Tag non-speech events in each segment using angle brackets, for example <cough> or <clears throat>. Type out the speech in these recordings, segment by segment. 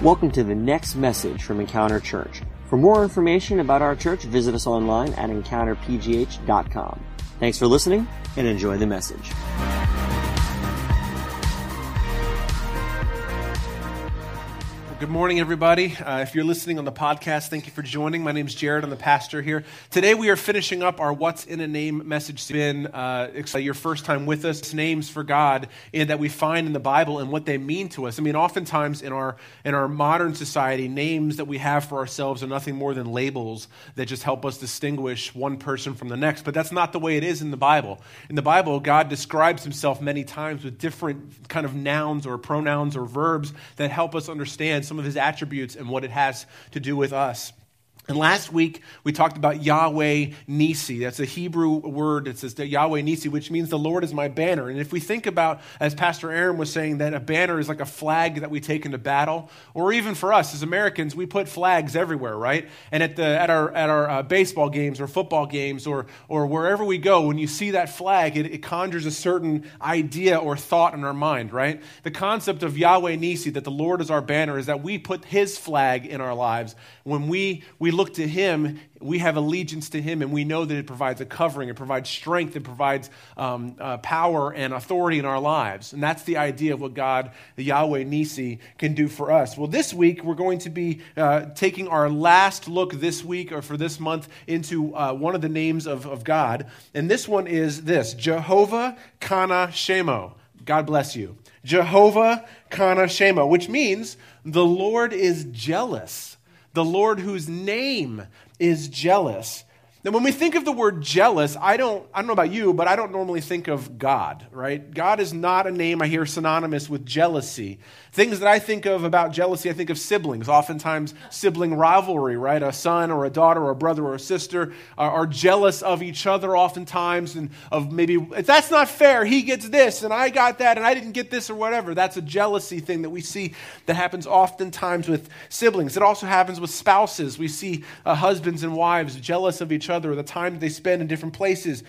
Welcome to the next message from Encounter Church. For more information about our church, visit us online at encounterpgh.com. Thanks for listening and enjoy the message. Good morning, everybody. Uh, if you're listening on the podcast, thank you for joining. My name is Jared. I'm the pastor here. Today, we are finishing up our What's in a Name message. It's been uh, your first time with us. Names for God and that we find in the Bible and what they mean to us. I mean, oftentimes in our in our modern society, names that we have for ourselves are nothing more than labels that just help us distinguish one person from the next. But that's not the way it is in the Bible. In the Bible, God describes Himself many times with different kind of nouns or pronouns or verbs that help us understand some of his attributes and what it has to do with us. And last week, we talked about Yahweh Nisi. That's a Hebrew word. It says Yahweh Nisi, which means the Lord is my banner. And if we think about, as Pastor Aaron was saying, that a banner is like a flag that we take into battle, or even for us as Americans, we put flags everywhere, right? And at, the, at our, at our uh, baseball games or football games or, or wherever we go, when you see that flag, it, it conjures a certain idea or thought in our mind, right? The concept of Yahweh Nisi, that the Lord is our banner, is that we put his flag in our lives. When we, we look to Him, we have allegiance to Him, and we know that it provides a covering, it provides strength, it provides um, uh, power and authority in our lives. And that's the idea of what God, the Yahweh Nisi, can do for us. Well, this week, we're going to be uh, taking our last look this week or for this month into uh, one of the names of, of God. And this one is this Jehovah Kana Shemo. God bless you. Jehovah Kana Shemo, which means the Lord is jealous the Lord whose name is jealous. Now, when we think of the word jealous, I don't, I don't know about you, but I don't normally think of God, right? God is not a name I hear synonymous with jealousy. Things that I think of about jealousy, I think of siblings, oftentimes sibling rivalry, right? A son or a daughter or a brother or a sister are, are jealous of each other oftentimes, and of maybe, that's not fair, he gets this, and I got that, and I didn't get this, or whatever. That's a jealousy thing that we see that happens oftentimes with siblings. It also happens with spouses. We see uh, husbands and wives jealous of each other, or the time they spend in different places.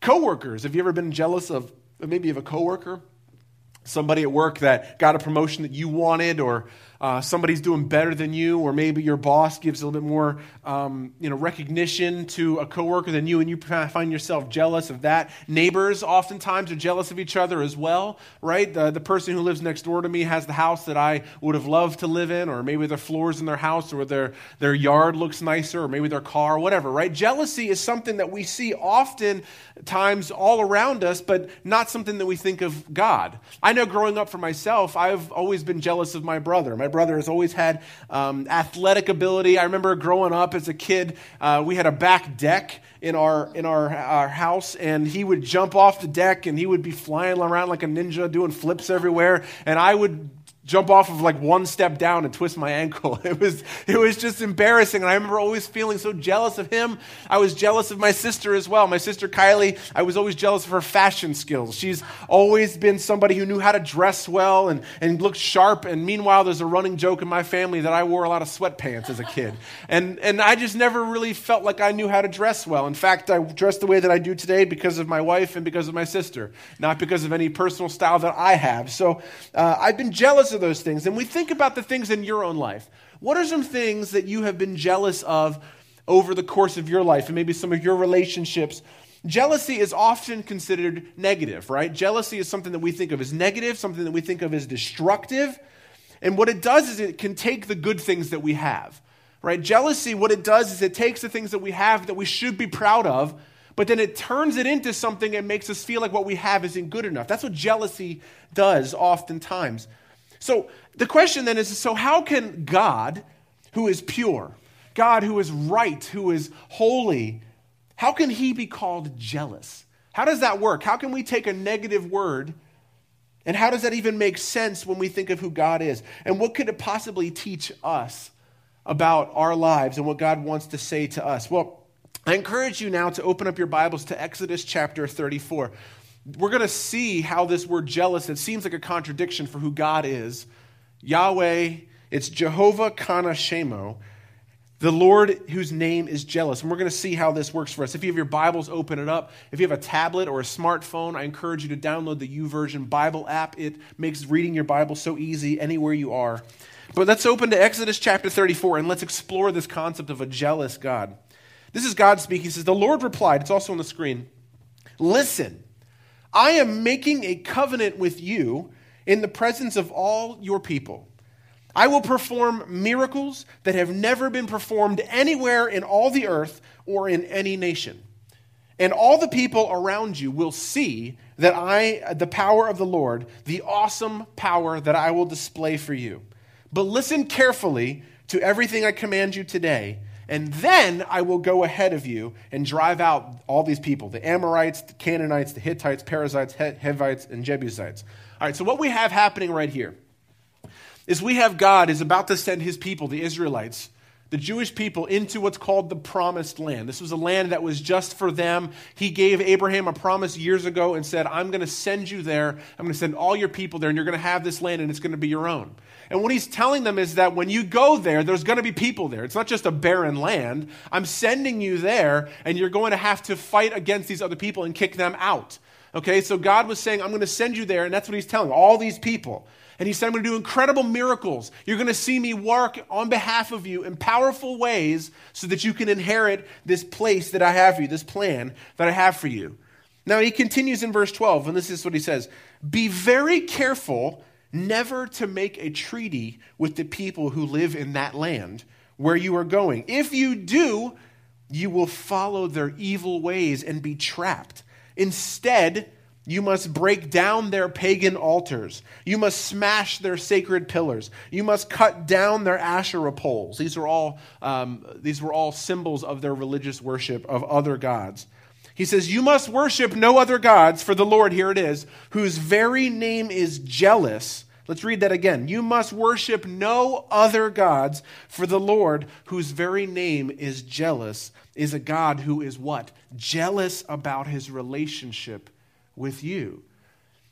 Coworkers, have you ever been jealous of maybe of a coworker? somebody at work that got a promotion that you wanted or uh, somebody's doing better than you, or maybe your boss gives a little bit more um, you know, recognition to a coworker than you, and you find yourself jealous of that. Neighbors oftentimes are jealous of each other as well, right? The, the person who lives next door to me has the house that I would have loved to live in, or maybe their floors in their house, or their, their yard looks nicer, or maybe their car, whatever, right? Jealousy is something that we see often times all around us, but not something that we think of God. I know growing up for myself, I've always been jealous of my brother. My brother has always had um, athletic ability. I remember growing up as a kid, uh, we had a back deck in our in our, our house, and he would jump off the deck and he would be flying around like a ninja, doing flips everywhere, and I would jump off of like one step down and twist my ankle. <laughs> It was, it was just embarrassing. And I remember always feeling so jealous of him. I was jealous of my sister as well. My sister Kylie, I was always jealous of her fashion skills. She's always been somebody who knew how to dress well and, and looked sharp. And meanwhile, there's a running joke in my family that I wore a lot of sweatpants as a kid. <laughs> And, and I just never really felt like I knew how to dress well. In fact, I dress the way that I do today because of my wife and because of my sister, not because of any personal style that I have. So uh, I've been jealous of those things, and we think about the things in your own life. What are some things that you have been jealous of over the course of your life and maybe some of your relationships? Jealousy is often considered negative, right? Jealousy is something that we think of as negative, something that we think of as destructive. And what it does is it can take the good things that we have, right? Jealousy, what it does is it takes the things that we have that we should be proud of, but then it turns it into something and makes us feel like what we have isn't good enough. That's what jealousy does oftentimes. So the question then is so, how can God, who is pure, God who is right, who is holy, how can he be called jealous? How does that work? How can we take a negative word and how does that even make sense when we think of who God is? And what could it possibly teach us about our lives and what God wants to say to us? Well, I encourage you now to open up your Bibles to Exodus chapter 34 we're going to see how this word jealous, it seems like a contradiction for who God is. Yahweh, it's Jehovah Kana Shemo. The Lord whose name is jealous. And we're going to see how this works for us. If you have your Bibles, open it up. If you have a tablet or a smartphone, I encourage you to download the YouVersion Bible app. It makes reading your Bible so easy anywhere you are. But let's open to Exodus chapter 34 and let's explore this concept of a jealous God. This is God speaking. He says, The Lord replied, it's also on the screen, Listen, I am making a covenant with you in the presence of all your people. I will perform miracles that have never been performed anywhere in all the earth or in any nation. And all the people around you will see that I, the power of the Lord, the awesome power that I will display for you. But listen carefully to everything I command you today, and then I will go ahead of you and drive out all these people the Amorites, the Canaanites, the Hittites, Perizzites, Hivites, and Jebusites. All right, so what we have happening right here is we have God is about to send his people, the Israelites, the Jewish people, into what's called the promised land. This was a land that was just for them. He gave Abraham a promise years ago and said, I'm going to send you there. I'm going to send all your people there, and you're going to have this land, and it's going to be your own. And what he's telling them is that when you go there, there's going to be people there. It's not just a barren land. I'm sending you there, and you're going to have to fight against these other people and kick them out. Okay, so God was saying, I'm going to send you there, and that's what he's telling all these people. And he said, I'm going to do incredible miracles. You're going to see me work on behalf of you in powerful ways so that you can inherit this place that I have for you, this plan that I have for you. Now, he continues in verse 12, and this is what he says Be very careful never to make a treaty with the people who live in that land where you are going. If you do, you will follow their evil ways and be trapped. Instead, you must break down their pagan altars. You must smash their sacred pillars. You must cut down their Asherah poles. These, all, um, these were all symbols of their religious worship of other gods. He says, You must worship no other gods, for the Lord, here it is, whose very name is jealous. Let's read that again. You must worship no other gods, for the Lord, whose very name is jealous, is a God who is what? Jealous about his relationship with you.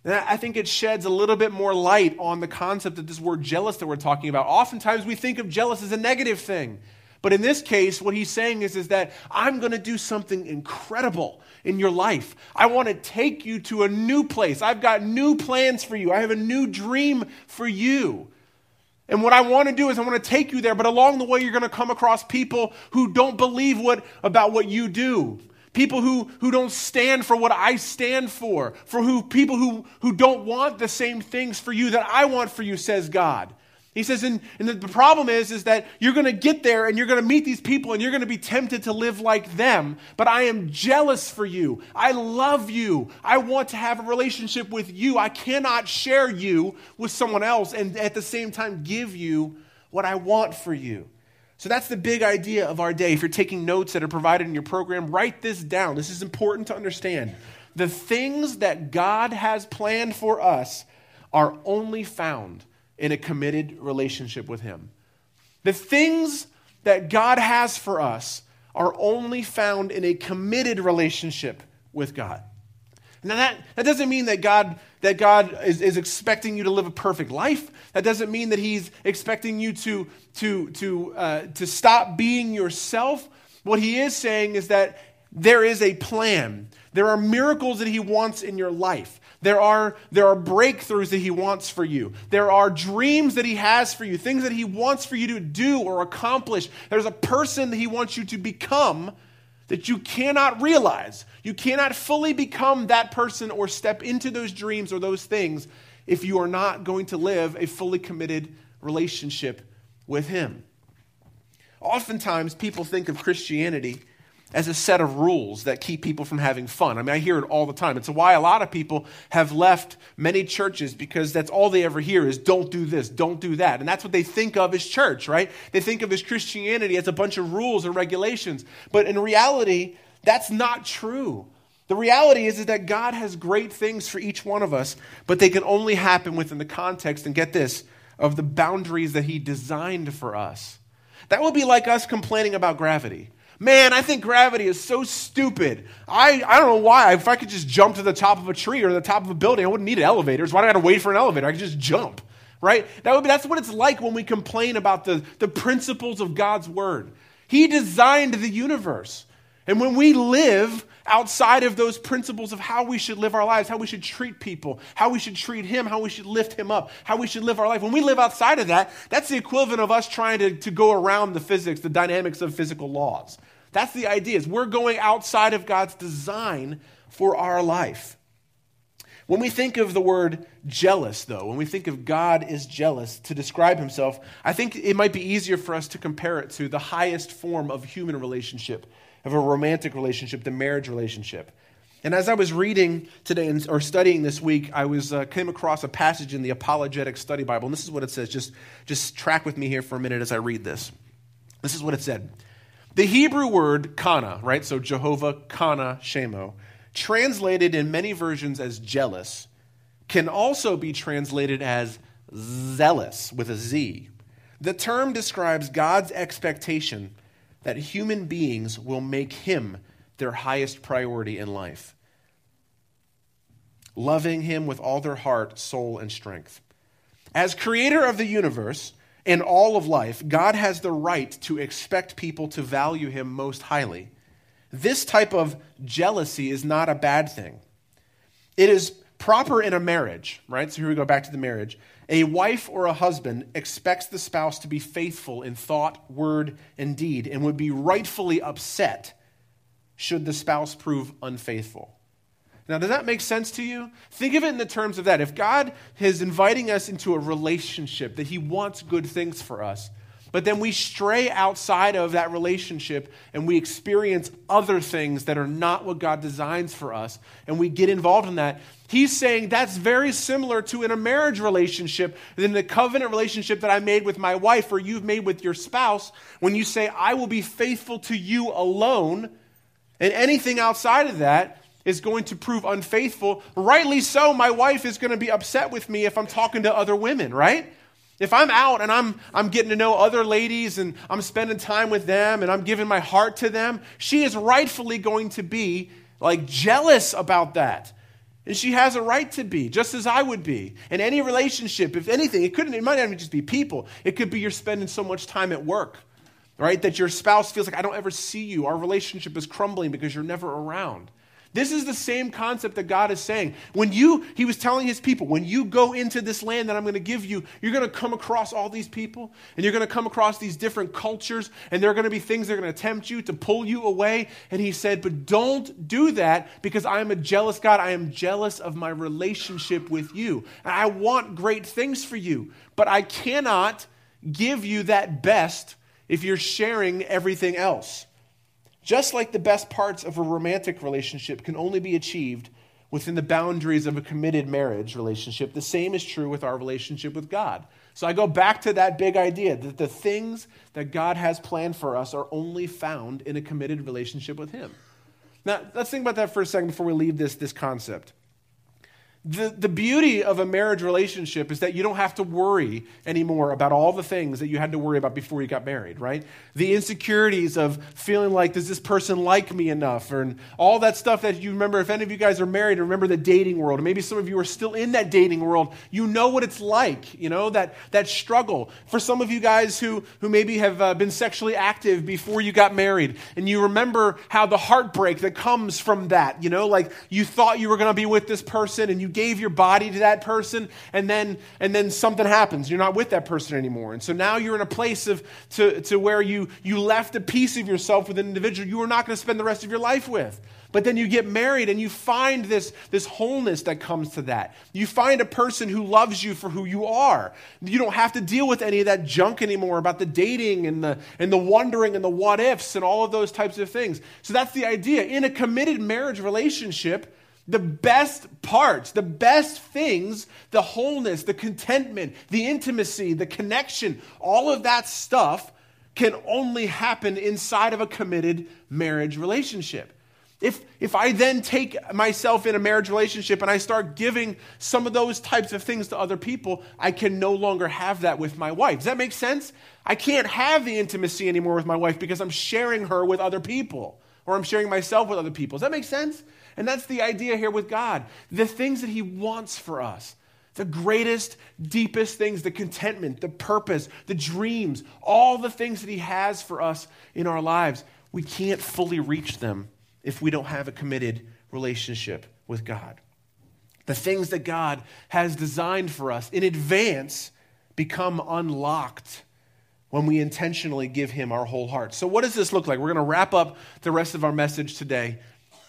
And I think it sheds a little bit more light on the concept of this word jealous that we're talking about. Oftentimes we think of jealous as a negative thing. But in this case, what he's saying is, is that I'm going to do something incredible in your life. I want to take you to a new place. I've got new plans for you. I have a new dream for you. And what I want to do is I want to take you there, but along the way you're going to come across people who don't believe what about what you do people who, who don't stand for what I stand for, for who people who, who don't want the same things for you that I want for you, says God. He says, and, and the problem is, is that you're going to get there and you're going to meet these people and you're going to be tempted to live like them. But I am jealous for you. I love you. I want to have a relationship with you. I cannot share you with someone else and at the same time give you what I want for you. So that's the big idea of our day. If you're taking notes that are provided in your program, write this down. This is important to understand. The things that God has planned for us are only found in a committed relationship with Him. The things that God has for us are only found in a committed relationship with God. Now, that, that doesn't mean that God, that God is, is expecting you to live a perfect life. That doesn't mean that He's expecting you to, to, to, uh, to stop being yourself. What He is saying is that there is a plan. There are miracles that He wants in your life. There are, there are breakthroughs that He wants for you. There are dreams that He has for you, things that He wants for you to do or accomplish. There's a person that He wants you to become that you cannot realize. You cannot fully become that person or step into those dreams or those things if you are not going to live a fully committed relationship with Him. Oftentimes, people think of Christianity as a set of rules that keep people from having fun. I mean, I hear it all the time. It's why a lot of people have left many churches because that's all they ever hear is don't do this, don't do that. And that's what they think of as church, right? They think of as Christianity as a bunch of rules and regulations. But in reality, that's not true. The reality is, is that God has great things for each one of us, but they can only happen within the context, and get this, of the boundaries that He designed for us. That would be like us complaining about gravity. Man, I think gravity is so stupid. I, I don't know why. If I could just jump to the top of a tree or the top of a building, I wouldn't need elevators. Why do I got to wait for an elevator? I could just jump, right? That would be, that's what it's like when we complain about the, the principles of God's word. He designed the universe. And when we live outside of those principles of how we should live our lives, how we should treat people, how we should treat Him, how we should lift Him up, how we should live our life, when we live outside of that, that's the equivalent of us trying to, to go around the physics, the dynamics of physical laws. That's the idea, is we're going outside of God's design for our life. When we think of the word jealous, though, when we think of God is jealous to describe himself, I think it might be easier for us to compare it to the highest form of human relationship, of a romantic relationship, the marriage relationship. And as I was reading today or studying this week, I was uh, came across a passage in the Apologetic Study Bible, and this is what it says. Just, just track with me here for a minute as I read this. This is what it said. The Hebrew word kana, right? So Jehovah, kana, shemo, translated in many versions as jealous, can also be translated as zealous with a Z. The term describes God's expectation that human beings will make him their highest priority in life, loving him with all their heart, soul, and strength. As creator of the universe and all of life, God has the right to expect people to value him most highly. This type of jealousy is not a bad thing. It is proper in a marriage, right? So here we go back to the marriage. A wife or a husband expects the spouse to be faithful in thought, word, and deed, and would be rightfully upset should the spouse prove unfaithful. Now, does that make sense to you? Think of it in the terms of that. If God is inviting us into a relationship, that He wants good things for us, but then we stray outside of that relationship and we experience other things that are not what God designs for us, and we get involved in that. He's saying that's very similar to in a marriage relationship, in the covenant relationship that I made with my wife or you've made with your spouse, when you say, I will be faithful to you alone, and anything outside of that is going to prove unfaithful. Rightly so, my wife is going to be upset with me if I'm talking to other women, right? If I'm out and I'm, I'm getting to know other ladies and I'm spending time with them and I'm giving my heart to them, she is rightfully going to be like jealous about that. And she has a right to be, just as I would be. In any relationship, if anything, it couldn't, it might not even just be people. It could be you're spending so much time at work, right? That your spouse feels like, I don't ever see you. Our relationship is crumbling because you're never around. This is the same concept that God is saying. When you, he was telling his people, when you go into this land that I'm going to give you, you're going to come across all these people and you're going to come across these different cultures and there are going to be things that are going to tempt you to pull you away. And he said, but don't do that because I am a jealous God. I am jealous of my relationship with you. And I want great things for you, but I cannot give you that best if you're sharing everything else. Just like the best parts of a romantic relationship can only be achieved within the boundaries of a committed marriage relationship, the same is true with our relationship with God. So I go back to that big idea that the things that God has planned for us are only found in a committed relationship with Him. Now, let's think about that for a second before we leave this, this concept. The, the beauty of a marriage relationship is that you don't have to worry anymore about all the things that you had to worry about before you got married, right? The insecurities of feeling like, does this person like me enough? And all that stuff that you remember, if any of you guys are married, remember the dating world. Maybe some of you are still in that dating world. You know what it's like, you know, that, that struggle. For some of you guys who, who maybe have uh, been sexually active before you got married, and you remember how the heartbreak that comes from that, you know, like you thought you were going to be with this person and you gave your body to that person and then and then something happens you're not with that person anymore and so now you're in a place of to, to where you you left a piece of yourself with an individual you are not going to spend the rest of your life with but then you get married and you find this, this wholeness that comes to that. You find a person who loves you for who you are. You don't have to deal with any of that junk anymore about the dating and the, and the wondering and the what ifs and all of those types of things. So that's the idea. In a committed marriage relationship, the best parts, the best things, the wholeness, the contentment, the intimacy, the connection, all of that stuff can only happen inside of a committed marriage relationship. If, if I then take myself in a marriage relationship and I start giving some of those types of things to other people, I can no longer have that with my wife. Does that make sense? I can't have the intimacy anymore with my wife because I'm sharing her with other people or I'm sharing myself with other people. Does that make sense? And that's the idea here with God. The things that He wants for us, The greatest, deepest things, the contentment, the purpose, the dreams, all the things that He has for us in our lives, we can't fully reach them if we don't have a committed relationship with God. The things that God has designed for us in advance become unlocked when we intentionally give Him our whole heart. So, what does this look like? We're going to wrap up the rest of our message today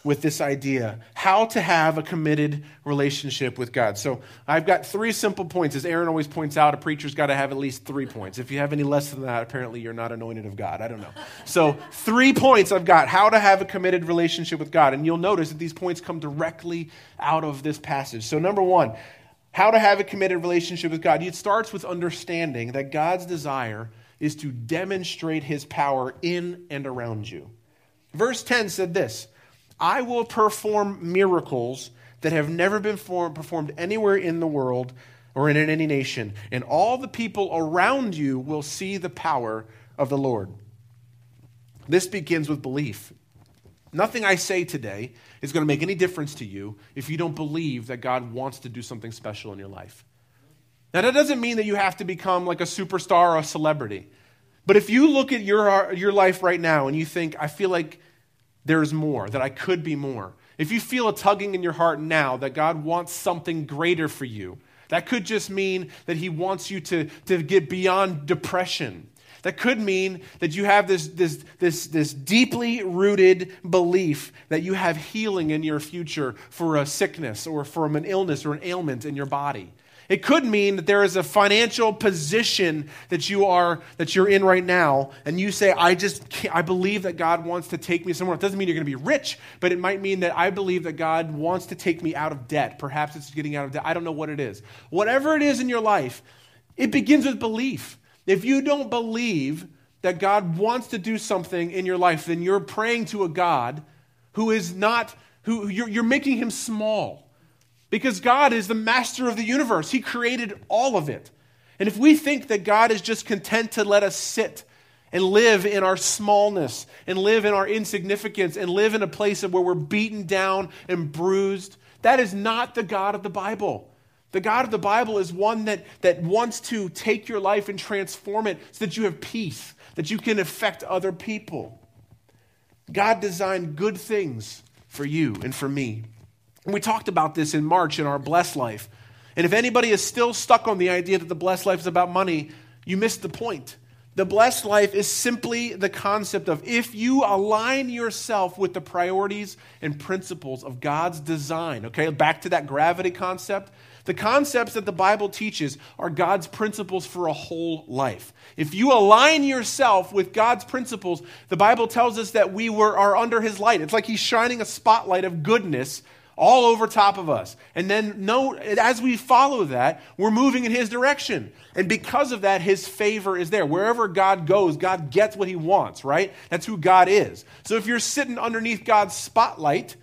with this idea how to have a committed relationship with God. So, I've got three simple points. As Aaron always points out, a preacher's got to have at least three points. If you have any less than that, apparently you're not anointed of God. I don't know. So, three points I've got how to have a committed relationship with God. And you'll notice that these points come directly out of this passage. So, number one, how to have a committed relationship with God. It starts with understanding that God's desire is to demonstrate his power in and around you. Verse 10 said this I will perform miracles that have never been performed anywhere in the world or in any nation, and all the people around you will see the power of the Lord. This begins with belief. Nothing I say today is going to make any difference to you if you don't believe that God wants to do something special in your life. Now, that doesn't mean that you have to become like a superstar or a celebrity. But if you look at your, your life right now and you think, I feel like there's more, that I could be more, if you feel a tugging in your heart now that God wants something greater for you, that could just mean that He wants you to, to get beyond depression. That could mean that you have this, this, this, this deeply rooted belief that you have healing in your future for a sickness or from an illness or an ailment in your body. It could mean that there is a financial position that you are that you're in right now, and you say, "I just I believe that God wants to take me somewhere." It doesn't mean you're going to be rich, but it might mean that I believe that God wants to take me out of debt. Perhaps it's getting out of debt. I don't know what it is. Whatever it is in your life, it begins with belief. If you don't believe that God wants to do something in your life, then you're praying to a God who is not who you're, you're making him small. Because God is the master of the universe, He created all of it. And if we think that God is just content to let us sit and live in our smallness and live in our insignificance and live in a place where we're beaten down and bruised, that is not the God of the Bible. The God of the Bible is one that, that wants to take your life and transform it so that you have peace, that you can affect other people. God designed good things for you and for me. And we talked about this in March in our Blessed Life. And if anybody is still stuck on the idea that the blessed life is about money, you missed the point. The blessed life is simply the concept of if you align yourself with the priorities and principles of God's design, okay, back to that gravity concept. The concepts that the Bible teaches are God's principles for a whole life. If you align yourself with God's principles, the Bible tells us that we were, are under His light. It's like He's shining a spotlight of goodness all over top of us. And then no, as we follow that, we're moving in his direction. And because of that, his favor is there. Wherever God goes, God gets what he wants, right? That's who God is. So if you're sitting underneath God's spotlight,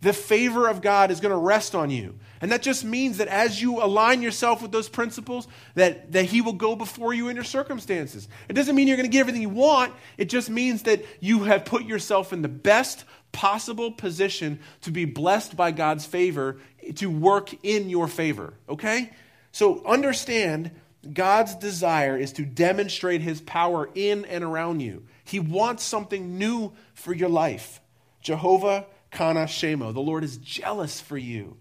the favor of God is going to rest on you. And that just means that as you align yourself with those principles, that, that He will go before you in your circumstances. It doesn't mean you're going to get everything you want. It just means that you have put yourself in the best possible position to be blessed by God's favor, to work in your favor, okay? So understand God's desire is to demonstrate his power in and around you. He wants something new for your life. Jehovah Kana Shemo, the Lord is jealous for you.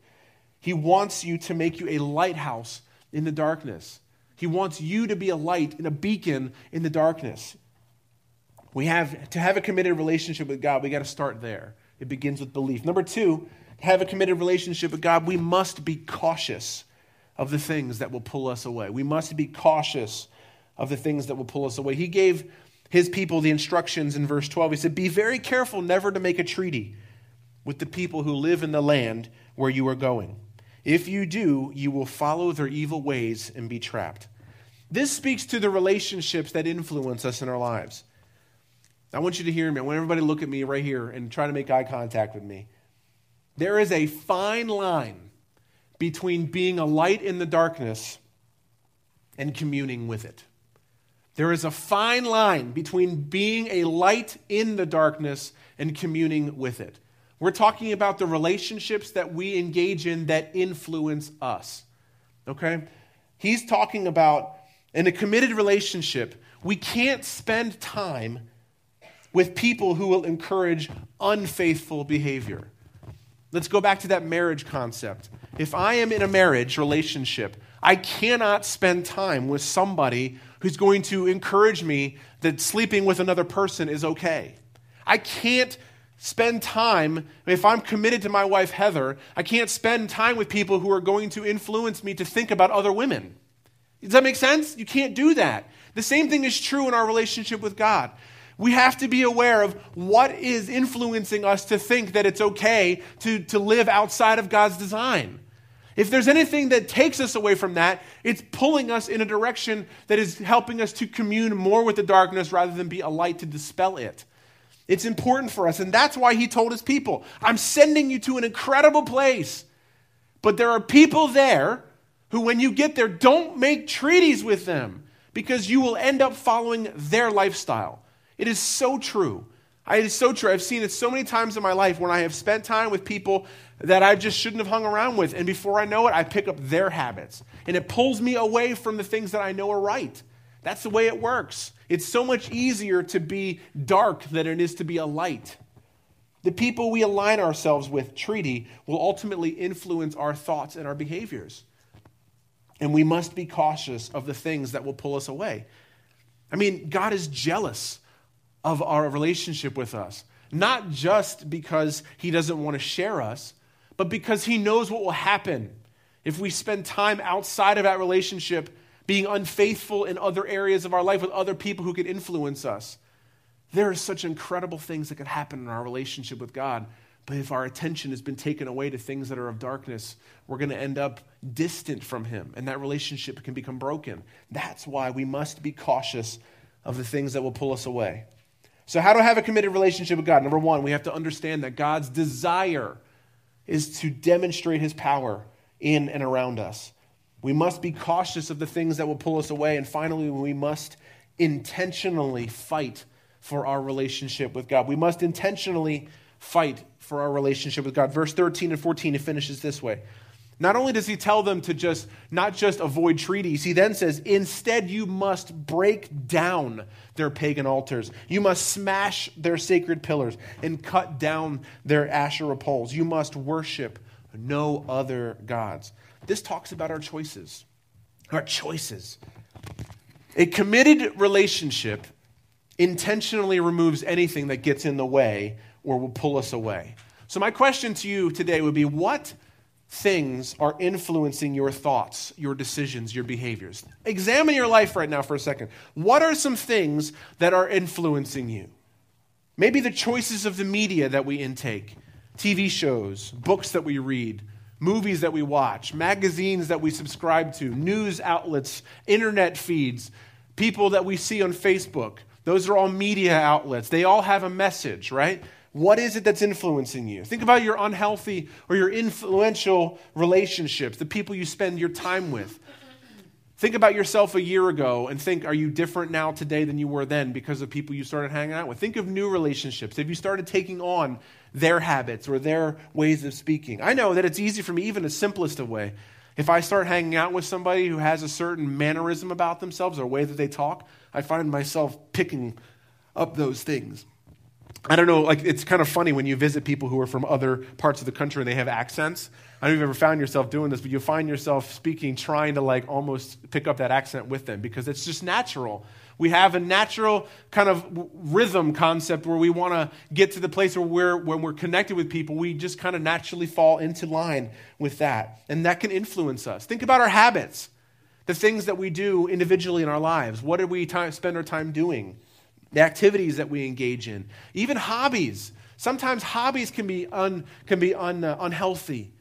He wants you to make you a lighthouse in the darkness. He wants you to be a light and a beacon in the darkness. We have to have a committed relationship with God, we got to start there. It begins with belief. Number two, have a committed relationship with God, we must be cautious of the things that will pull us away. We must be cautious of the things that will pull us away. He gave his people the instructions in verse 12. He said, Be very careful never to make a treaty with the people who live in the land where you are going. If you do, you will follow their evil ways and be trapped. This speaks to the relationships that influence us in our lives. I want you to hear me. I want everybody to look at me right here and try to make eye contact with me. There is a fine line between being a light in the darkness and communing with it. There is a fine line between being a light in the darkness and communing with it. We're talking about the relationships that we engage in that influence us. Okay? He's talking about in a committed relationship, we can't spend time with people who will encourage unfaithful behavior. Let's go back to that marriage concept. If I am in a marriage relationship, I cannot spend time with somebody who's going to encourage me that sleeping with another person is okay. I can't spend time, if I'm committed to my wife Heather, I can't spend time with people who are going to influence me to think about other women. Does that make sense? You can't do that. The same thing is true in our relationship with God. We have to be aware of what is influencing us to think that it's okay to, to live outside of God's design. If there's anything that takes us away from that, it's pulling us in a direction that is helping us to commune more with the darkness rather than be a light to dispel it. It's important for us. And that's why he told his people, I'm sending you to an incredible place. But there are people there who, when you get there, don't make treaties with them because you will end up following their lifestyle. It is so true. It is so true. I've seen it so many times in my life when I have spent time with people that I just shouldn't have hung around with. And before I know it, I pick up their habits. And it pulls me away from the things that I know are right. That's the way it works. It's so much easier to be dark than it is to be a light. The people we align ourselves with, treaty, will ultimately influence our thoughts and our behaviors. And we must be cautious of the things that will pull us away. I mean, God is jealous of our relationship with us, not just because He doesn't want to share us, but because He knows what will happen if we spend time outside of that relationship being unfaithful in other areas of our life with other people who can influence us. There are such incredible things that can happen in our relationship with God. But if our attention has been taken away to things that are of darkness, we're going to end up distant from Him, and that relationship can become broken. That's why we must be cautious of the things that will pull us away. So, how to have a committed relationship with God? Number one, we have to understand that God's desire is to demonstrate His power in and around us. We must be cautious of the things that will pull us away. And finally, we must intentionally fight for our relationship with God. We must intentionally fight for our relationship with God. Verse 13 and 14, it finishes this way. Not only does he tell them to just not just avoid treaties, he then says, instead, you must break down their pagan altars. You must smash their sacred pillars and cut down their Asherah poles. You must worship no other gods. This talks about our choices. Our choices. A committed relationship intentionally removes anything that gets in the way or will pull us away. So, my question to you today would be what things are influencing your thoughts, your decisions, your behaviors? Examine your life right now for a second. What are some things that are influencing you? Maybe the choices of the media that we intake, TV shows, books that we read, movies that we watch, magazines that we subscribe to, news outlets, internet feeds, people that we see on Facebook. Those are all media outlets. They all have a message, right? What is it that's influencing you? Think about your unhealthy or your influential relationships, the people you spend your time with. Think about yourself a year ago and think, are you different now today than you were then because of people you started hanging out with? Think of new relationships. Have you started taking on their habits or their ways of speaking? I know that it's easy for me, even the simplest of way. If I start hanging out with somebody who has a certain mannerism about themselves or way that they talk, I find myself picking up those things. I don't know, like it's kind of funny when you visit people who are from other parts of the country and they have accents. I don't know if you've ever found yourself doing this, but you find yourself speaking, trying to like almost pick up that accent with them because it's just natural. We have a natural kind of rhythm concept where we want to get to the place where we're, when we're connected with people, we just kind of naturally fall into line with that. And that can influence us. Think about our habits, the things that we do individually in our lives. What do we time, spend our time doing? The activities that we engage in, even hobbies. Sometimes hobbies can be, un, can be un, uh, unhealthy.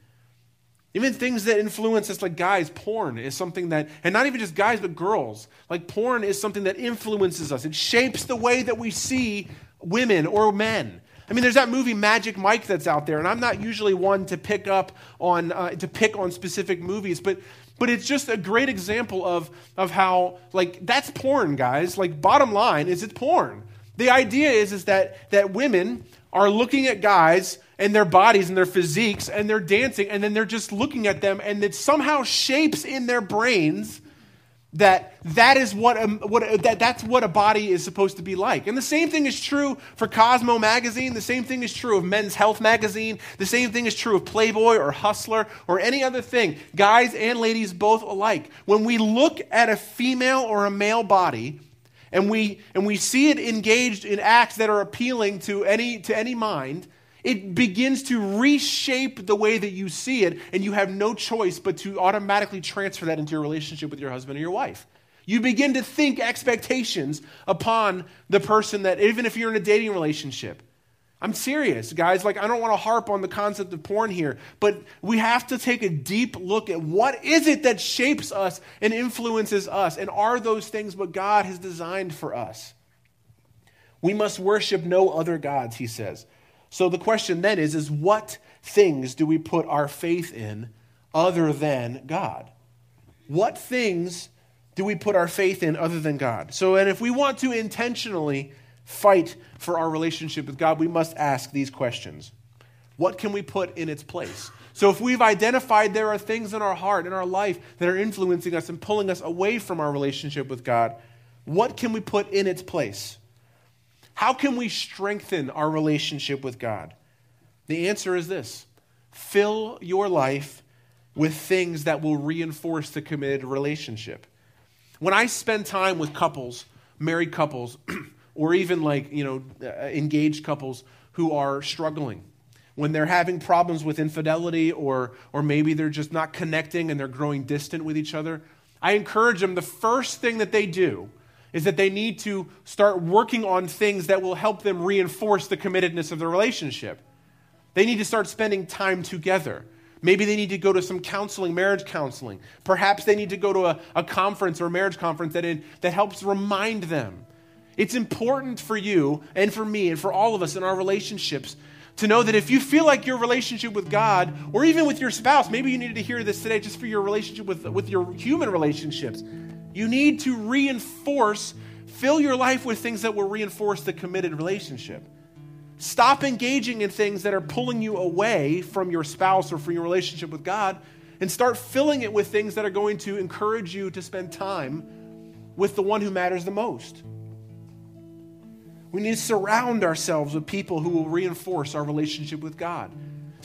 Even things that influence us, like guys, porn is something that, and not even just guys, but girls. Like porn is something that influences us. It shapes the way that we see women or men. I mean, there's that movie Magic Mike that's out there, and I'm not usually one to pick up on uh, to pick on specific movies, but but it's just a great example of, of how, like, that's porn, guys. Like, bottom line is it's porn. The idea is, is that, that women are looking at guys and their bodies and their physiques and they're dancing and then they're just looking at them and it somehow shapes in their brains that that is what, a, what a, that, that's what a body is supposed to be like. And the same thing is true for cosmo magazine. The same thing is true of men's health magazine. The same thing is true of playboy or hustler or any other thing. Guys and ladies both alike. When we look at a female or a male body and we and we see it engaged in acts that are appealing to any to any mind it begins to reshape the way that you see it, and you have no choice but to automatically transfer that into your relationship with your husband or your wife. You begin to think expectations upon the person that, even if you're in a dating relationship. I'm serious, guys. Like, I don't want to harp on the concept of porn here, but we have to take a deep look at what is it that shapes us and influences us, and are those things what God has designed for us? We must worship no other gods, he says. So the question then is, is what things do we put our faith in other than God? What things do we put our faith in other than God? So, and if we want to intentionally fight for our relationship with God, we must ask these questions. What can we put in its place? So, if we've identified there are things in our heart, in our life, that are influencing us and pulling us away from our relationship with God, what can we put in its place? How can we strengthen our relationship with God? The answer is this fill your life with things that will reinforce the committed relationship. When I spend time with couples, married couples, <clears throat> or even like, you know, uh, engaged couples who are struggling, when they're having problems with infidelity or, or maybe they're just not connecting and they're growing distant with each other, I encourage them the first thing that they do is that they need to start working on things that will help them reinforce the committedness of the relationship. They need to start spending time together. Maybe they need to go to some counseling, marriage counseling. Perhaps they need to go to a, a conference or a marriage conference that, in, that helps remind them. It's important for you and for me and for all of us in our relationships to know that if you feel like your relationship with God or even with your spouse, maybe you needed to hear this today just for your relationship with, with your human relationships. You need to reinforce, fill your life with things that will reinforce the committed relationship. Stop engaging in things that are pulling you away from your spouse or from your relationship with God and start filling it with things that are going to encourage you to spend time with the one who matters the most. We need to surround ourselves with people who will reinforce our relationship with God.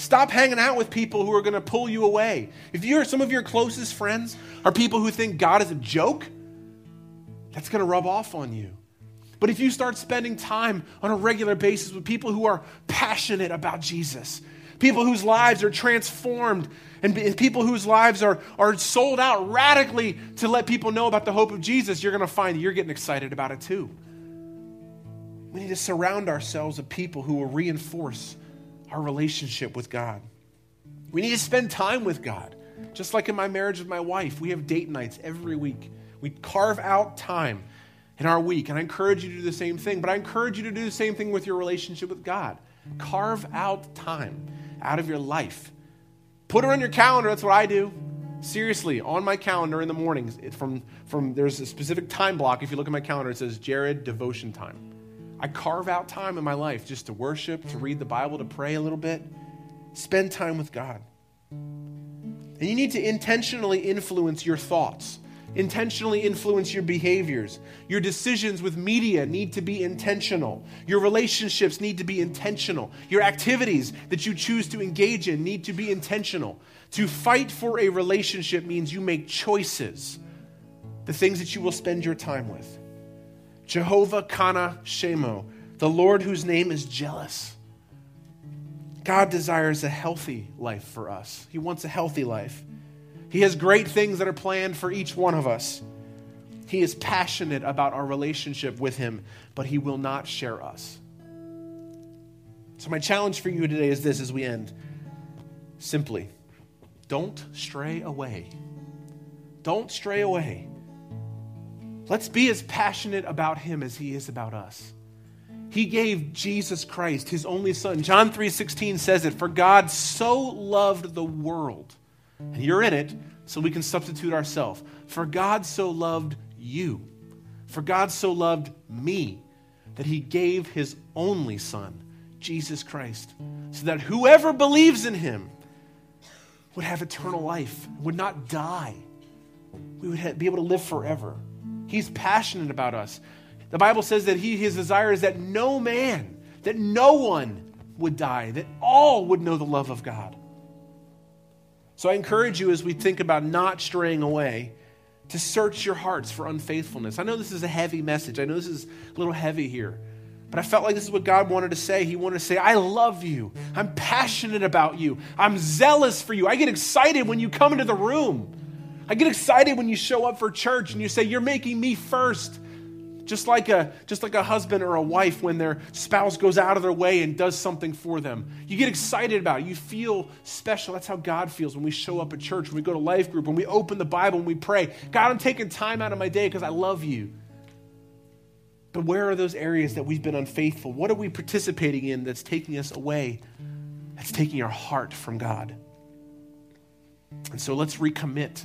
Stop hanging out with people who are going to pull you away. If you're some of your closest friends are people who think God is a joke, that's going to rub off on you. But if you start spending time on a regular basis with people who are passionate about Jesus, people whose lives are transformed, and people whose lives are, are sold out radically to let people know about the hope of Jesus, you're going to find that you're getting excited about it too. We need to surround ourselves with people who will reinforce our relationship with God. We need to spend time with God. Just like in my marriage with my wife, we have date nights every week. We carve out time in our week. And I encourage you to do the same thing, but I encourage you to do the same thing with your relationship with God. Carve out time out of your life. Put it on your calendar. That's what I do. Seriously, on my calendar in the mornings, from, from there's a specific time block. If you look at my calendar, it says Jared devotion time. I carve out time in my life just to worship, to read the Bible, to pray a little bit, spend time with God. And you need to intentionally influence your thoughts, intentionally influence your behaviors. Your decisions with media need to be intentional. Your relationships need to be intentional. Your activities that you choose to engage in need to be intentional. To fight for a relationship means you make choices, the things that you will spend your time with. Jehovah Kana Shemo, the Lord whose name is jealous. God desires a healthy life for us. He wants a healthy life. He has great things that are planned for each one of us. He is passionate about our relationship with Him, but He will not share us. So, my challenge for you today is this as we end simply don't stray away. Don't stray away. Let's be as passionate about him as he is about us. He gave Jesus Christ, his only son. John 3:16 says it, "For God so loved the world." And you're in it, so we can substitute ourselves. For God so loved you. For God so loved me that he gave his only son, Jesus Christ, so that whoever believes in him would have eternal life, would not die. We would be able to live forever. He's passionate about us. The Bible says that he, his desire is that no man, that no one would die, that all would know the love of God. So I encourage you as we think about not straying away to search your hearts for unfaithfulness. I know this is a heavy message. I know this is a little heavy here. But I felt like this is what God wanted to say. He wanted to say, I love you. I'm passionate about you. I'm zealous for you. I get excited when you come into the room. I get excited when you show up for church and you say, You're making me first. Just like a just like a husband or a wife when their spouse goes out of their way and does something for them. You get excited about it. You feel special. That's how God feels when we show up at church, when we go to life group, when we open the Bible, when we pray. God, I'm taking time out of my day because I love you. But where are those areas that we've been unfaithful? What are we participating in that's taking us away? That's taking our heart from God. And so let's recommit